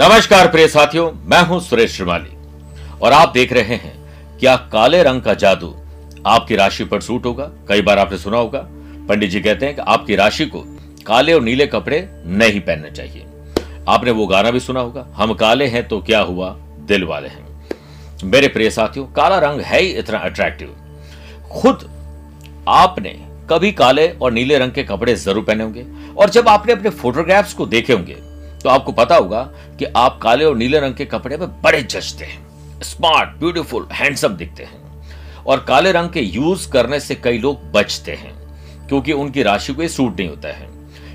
नमस्कार प्रिय साथियों, मैं हूँ सुरेश श्रीमाली। और आप देख रहे हैं, क्या काले रंग का जादू आपकी राशि पर सूट होगा? कई बार आपने सुना होगा, पंडित जी कहते हैं कि आपकी राशि को काले और नीले कपड़े नहीं पहनने चाहिए। आपने वो गाना भी सुना होगा, हम काले हैं तो क्या हुआ, दिल वाले हैं। मेरे प्रिय साथियों, काला रंग है ही इतना अट्रैक्टिव खुद आपने कभी काले और नीले रंग के कपड़े ज़रूर पहने होंगे, और जब आपने अपने फोटोग्राफ्स को देखे होंगे तो आपको पता होगा कि आप काले और नीले रंग के कपड़े में बड़े जचते हैं। स्मार्ट ब्यूटीफुल हैंडसम दिखते हैं। और काले रंग के यूज़ करने से कई लोग बचते हैं, क्योंकि उनकी राशि को सूट नहीं होता है।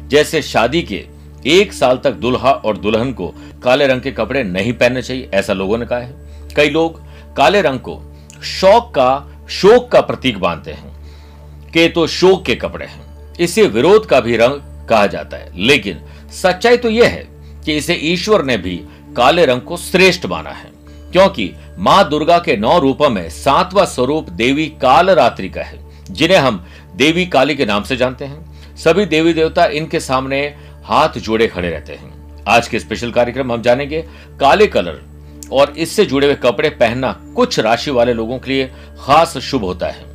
जैसे शादी के एक साल तक दुल्हा और दुल्हन को काले रंग के कपड़े नहीं पहनने चाहिए, ऐसा लोगों ने कहा है। कई लोग काले रंग को शौक का, शोक का प्रतीक मानते हैं, के तो शोक के कपड़े हैं। इसे विरोध का भी रंग कहा जाता है। लेकिन सच्चाई तो यह है कि इसे ईश्वर ने भी काले रंग को श्रेष्ठ माना है, क्योंकि माँ दुर्गा के नौ रूपों में सातवां स्वरूप देवी काल रात्रि का है, जिन्हें हम देवी काली के नाम से जानते हैं। सभी देवी देवता इनके सामने हाथ जोड़े खड़े रहते हैं। आज के स्पेशल कार्यक्रम हम जानेंगे काले कलर और इससे जुड़े हुए कपड़े पहनना कुछ राशि वाले लोगों के लिए खास शुभ होता है।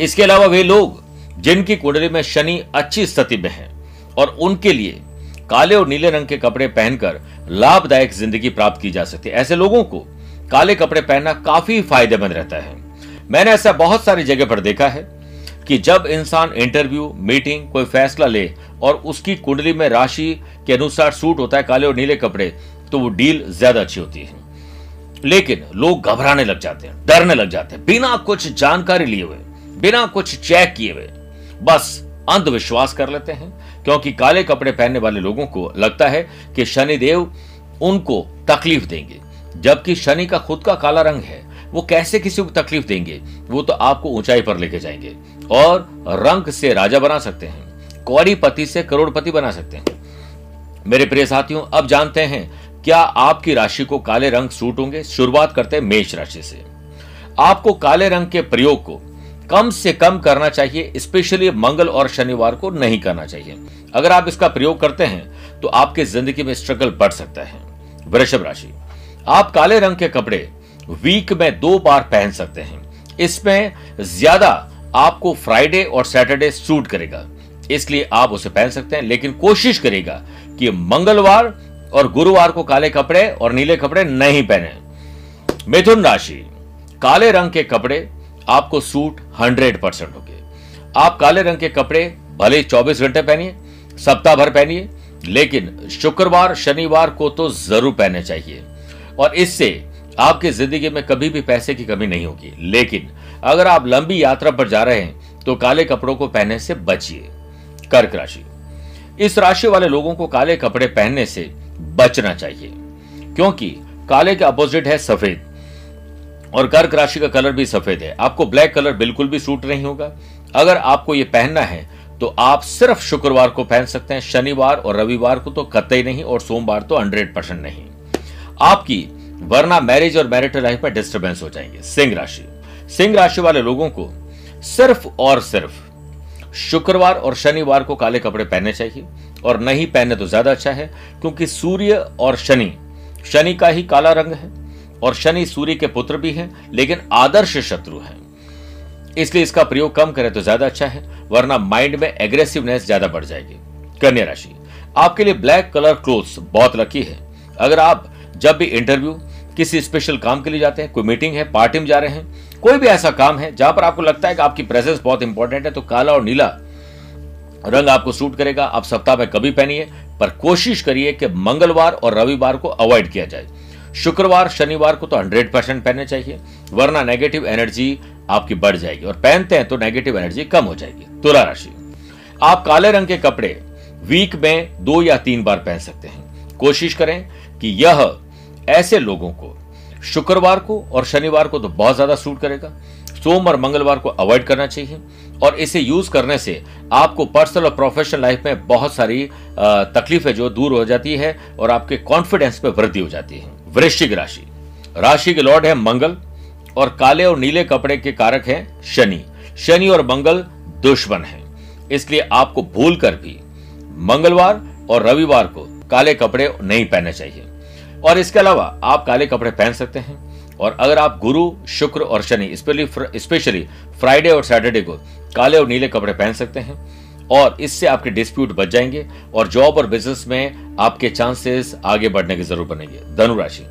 इसके अलावा वे लोग, जिनकी कुंडली में शनि अच्छी स्थिति में है और उनके लिए काले और नीले रंग के कपड़े पहनकर लाभदायक ज़िंदगी प्राप्त की जा सकती है। ऐसे लोगों को काले कपड़े पहनना काफ़ी फ़ायदेमंद रहता है। मैंने ऐसा बहुत सारी जगह पर देखा है कि जब इंसान इंटरव्यू, मीटिंग, कोई फैसला ले और उसकी कुंडली में राशि के अनुसार सूट होता है काले और नीले कपड़े तो वो डील ज़्यादा अच्छी होती है। लेकिन लोग घबराने लग जाते हैं, डरने लग जाते हैं। बिना कुछ जानकारी लिए हुए, बिना कुछ चेक किए हुए, बस अंधविश्वास कर लेते हैं। क्योंकि काले कपड़े पहनने वाले लोगों को लगता है कि शनिदेव उनको तकलीफ़ देंगे, जबकि शनि का खुद का काला रंग है, वो कैसे किसी को तकलीफ़ देंगे, वो तो आपको ऊंचाई पर लेके जाएँगे। और रंग से राजा बना सकते हैं, कौड़ीपति से करोड़पति बना सकते हैं। मेरे प्रिय साथियों, अब जानते हैं, क्या आपकी राशि को काले रंग सूट होंगे? शुरुआत करते हैं मेष राशि से। आपको काले रंग के प्रयोग को कम से कम करना चाहिए स्पेशली मंगल और शनिवार को नहीं करना चाहिए। अगर आप इसका प्रयोग करते हैं तो आपके ज़िंदगी में स्ट्रगल बढ़ सकता है। वृषभ राशि, आप काले रंग के कपड़े वीक में दो बार पहन सकते हैं। इसमें ज़्यादा आपको फ्राइडे और सैटरडे सूट करेगा। इसलिए आप उसे पहन सकते हैं, लेकिन कोशिश करेगा कि मंगलवार और गुरुवार को काले कपड़े और नीले कपड़े नहीं पहने। मिथुन राशि, काले रंग के कपड़े आपको सूट हंड्रेड परसेंट होंगे। आप काले रंग के कपड़े भले चौबीस घंटे पहनिए, सप्ताह भर पहनिए, लेकिन शुक्रवार, शनिवार को तो ज़रूर पहनने चाहिए। और इससे आपकी ज़िंदगी में कभी भी पैसे की कमी नहीं होगी। लेकिन अगर आप लंबी यात्रा पर जा रहे हैं तो काले कपड़ों को पहनने से बचिए। कर्क राशि। इस राशि वाले लोगों को काले कपड़े पहनने से बचना चाहिए, क्योंकि काले के अपोजिट है सफ़ेद। और कर्क राशि का कलर भी सफ़ेद है। आपको ब्लैक कलर बिल्कुल भी सूट नहीं होगा। अगर आपको यह पहनना है तो आप सिर्फ़ शुक्रवार को पहन सकते हैं। शनिवार और रविवार को तो कतई नहीं और सोमवार तो हंड्रेड परसेंट नहीं। आपकी वरना मैरिज और मैरिटल लाइफ में डिस्टर्बेंस हो जाएँगे। सिंह राशि। सिंह राशि वाले लोगों को सिर्फ़ और सिर्फ़ शुक्रवार और शनिवार को काले कपड़े पहनने चाहिए। और नहीं पहने तो ज़्यादा अच्छा है, क्योंकि सूर्य और शनि शनि का ही काला रंग है। और शनि सूर्य के पुत्र भी हैं, लेकिन आदर्श शत्रु हैं। इसलिए इसका प्रयोग कम करें तो ज़्यादा अच्छा है, वरना माइंड में एग्रेसिवनेस ज़्यादा बढ़ जाएगी। कन्या राशि, आपके लिए ब्लैक कलर क्लोथ्स बहुत लकी है। अगर आप जब भी इंटरव्यू किसी स्पेशल काम के लिए जाते हैं, कोई मीटिंग है पार्टी में जा रहे हैं, कोई भी ऐसा काम है, जहाँ पर आपको लगता है कि आपकी प्रेजेंस बहुत इंपॉर्टेंट है तो काला और नीला रंग आपको सूट करेगा। आप सप्ताह में कभी पहनिए, पर कोशिश करिए कि मंगलवार और रविवार को अवॉइड किया जाए। शुक्रवार, शनिवार को तो हंड्रेड परसेंट पहनने चाहिए, वरना नेगेटिव एनर्जी आपकी बढ़ जाएगी। और पहनते हैं तो नेगेटिव एनर्जी कम हो जाएगी, तुला राशि। आप काले रंग के कपड़े वीक में दो या तीन बार पहन सकते हैं। कोशिश करें कि यह ऐसे लोगों को, शुक्रवार को और शनिवार को तो बहुत ज़्यादा सूट करेगा। सोम और मंगलवार को अवॉइड करना चाहिए। और इसे यूज़ करने से आपको पर्सनल और प्रोफेशनल लाइफ में बहुत सारी तकलीफें जो दूर हो जाती है और आपके कॉन्फिडेंस में वृद्धि हो जाती है। वृश्चिक राशि। राशि के लॉर्ड है मंगल और काले और नीले कपड़े के कारक हैं शनि। शनि और मंगल दुश्मन है। इसलिए आपको भूल कर भी मंगलवार और रविवार को काले कपड़े नहीं पहनने चाहिए। और इसके अलावा आप काले कपड़े पहन सकते हैं। और अगर आप गुरु, शुक्र और शनि स्पेशली फ्राइडे और सैटरडे को काले और नीले कपड़े पहन सकते हैं और इससे आपके डिस्प्यूट बच जाएँगे और जॉब और बिज़नेस में आपके चांसेस आगे बढ़ने की ज़रूर बनेंगे धनुराशि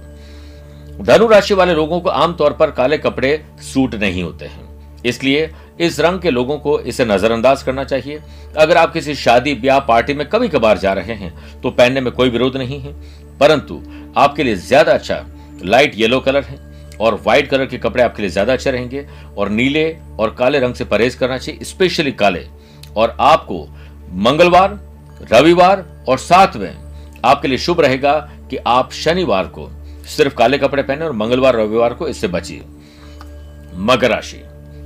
धनुराशि वाले लोगों को आमतौर पर काले कपड़े सूट नहीं होते हैं। इसलिए इस रंग के लोगों को इसे नजरअंदाज करना चाहिए। अगर आप किसी शादी, ब्याह पार्टी में कभी कभार जा रहे हैं तो पहनने में कोई विरोध नहीं है। परंतु आपके लिए ज़्यादा अच्छा लाइट येलो कलर है और व्हाइट कलर के कपड़े आपके लिए ज़्यादा अच्छे रहेंगे और नीले और काले रंग से परहेज करना चाहिए स्पेशली काले। और आपको मंगलवार, रविवार और में आपके लिए शुभ रहेगा कि आप शनिवार को सिर्फ़ काले कपड़े पहने और मंगलवार, रविवार को इससे बचिए। मकर राशि।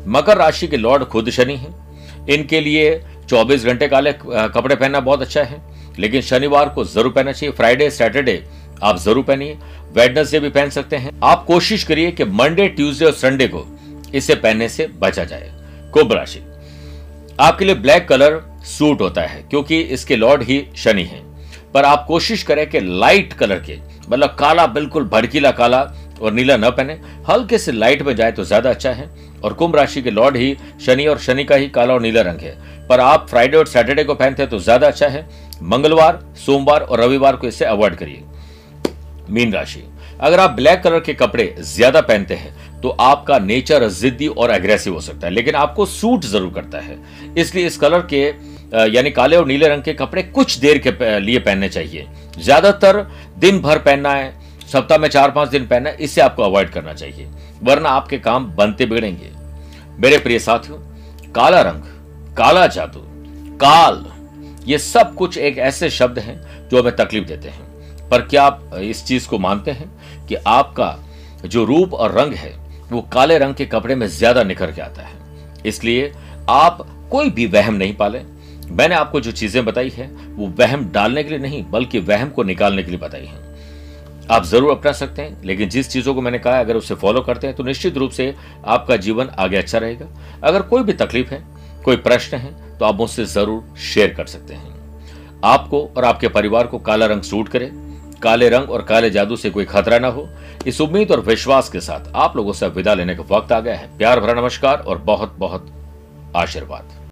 मकर राशि के लॉर्ड खुद शनि हैं। इनके लिए 24 घंटे काले कपड़े पहनना बहुत अच्छा है। लेकिन शनिवार को ज़रूर पहनना चाहिए। फ्राइडे, सैटरडे आप ज़रूर पहनिए। वेडनेसडे भी पहन सकते हैं। आप कोशिश करिए कि मंडे, ट्यूसडे और संडे को इसे पहनने से बचा जाए। कुंभ राशि। आपके लिए ब्लैक कलर सूट होता है, क्योंकि इसके लॉर्ड ही शनि हैं। पर आप कोशिश करें कि लाइट कलर के मतलब काला, बिल्कुल भड़कीला काला और नीला न पहने। हल्के से लाइट में जाए तो ज़्यादा अच्छा है, और कुंभ राशि के लॉर्ड ही शनि और शनि का ही काला और नीला रंग है। पर आप फ्राइडे और सैटरडे को पहनते हैं तो ज़्यादा अच्छा है। मंगलवार, सोमवार और रविवार को इससे अवॉइड करिए। मीन राशि। अगर आप ब्लैक कलर के कपड़े ज़्यादा पहनते हैं तो आपका नेचर जिद्दी और एग्रेसिव हो सकता है, लेकिन आपको सूट ज़रूर करता है। इसलिए इस कलर के यानी काले और नीले रंग के कपड़े कुछ देर के लिए पहनने चाहिए। ज़्यादातर दिन भर पहनना है, सप्ताह में चार पाँच दिन पहनना है, इससे आपको अवॉइड करना चाहिए, वरना आपके काम बनते बिगड़ेंगे। मेरे प्रिय साथियों, काला रंग, काला जादू, काल, ये सब कुछ एक ऐसे शब्द हैं जो हमें तकलीफ़ देते हैं। पर क्या आप इस चीज़ को मानते हैं कि आपका जो रूप और रंग है वो काले रंग के कपड़े में ज़्यादा निखर के आता है। इसलिए आप कोई भी वहम नहीं पाले। मैंने आपको जो चीज़ें बताई है, वो वहम डालने के लिए नहीं, बल्कि वहम को निकालने के लिए बताई है। आप ज़रूर अपना सकते हैं, लेकिन जिस चीज़ों को मैंने कहा अगर उसे फॉलो करते हैं तो निश्चित रूप से आपका जीवन आगे अच्छा रहेगा। अगर कोई भी तकलीफ़ है, कोई प्रश्न है तो आप मुझसे ज़रूर शेयर कर सकते हैं। आपको और आपके परिवार को काला रंग सूट करे काले रंग और काले जादू से कोई खतरा ना हो। इस उम्मीद और विश्वास के साथ आप लोगों से विदा लेने का वक्त आ गया है। प्यार भरा नमस्कार और बहुत बहुत आशीर्वाद।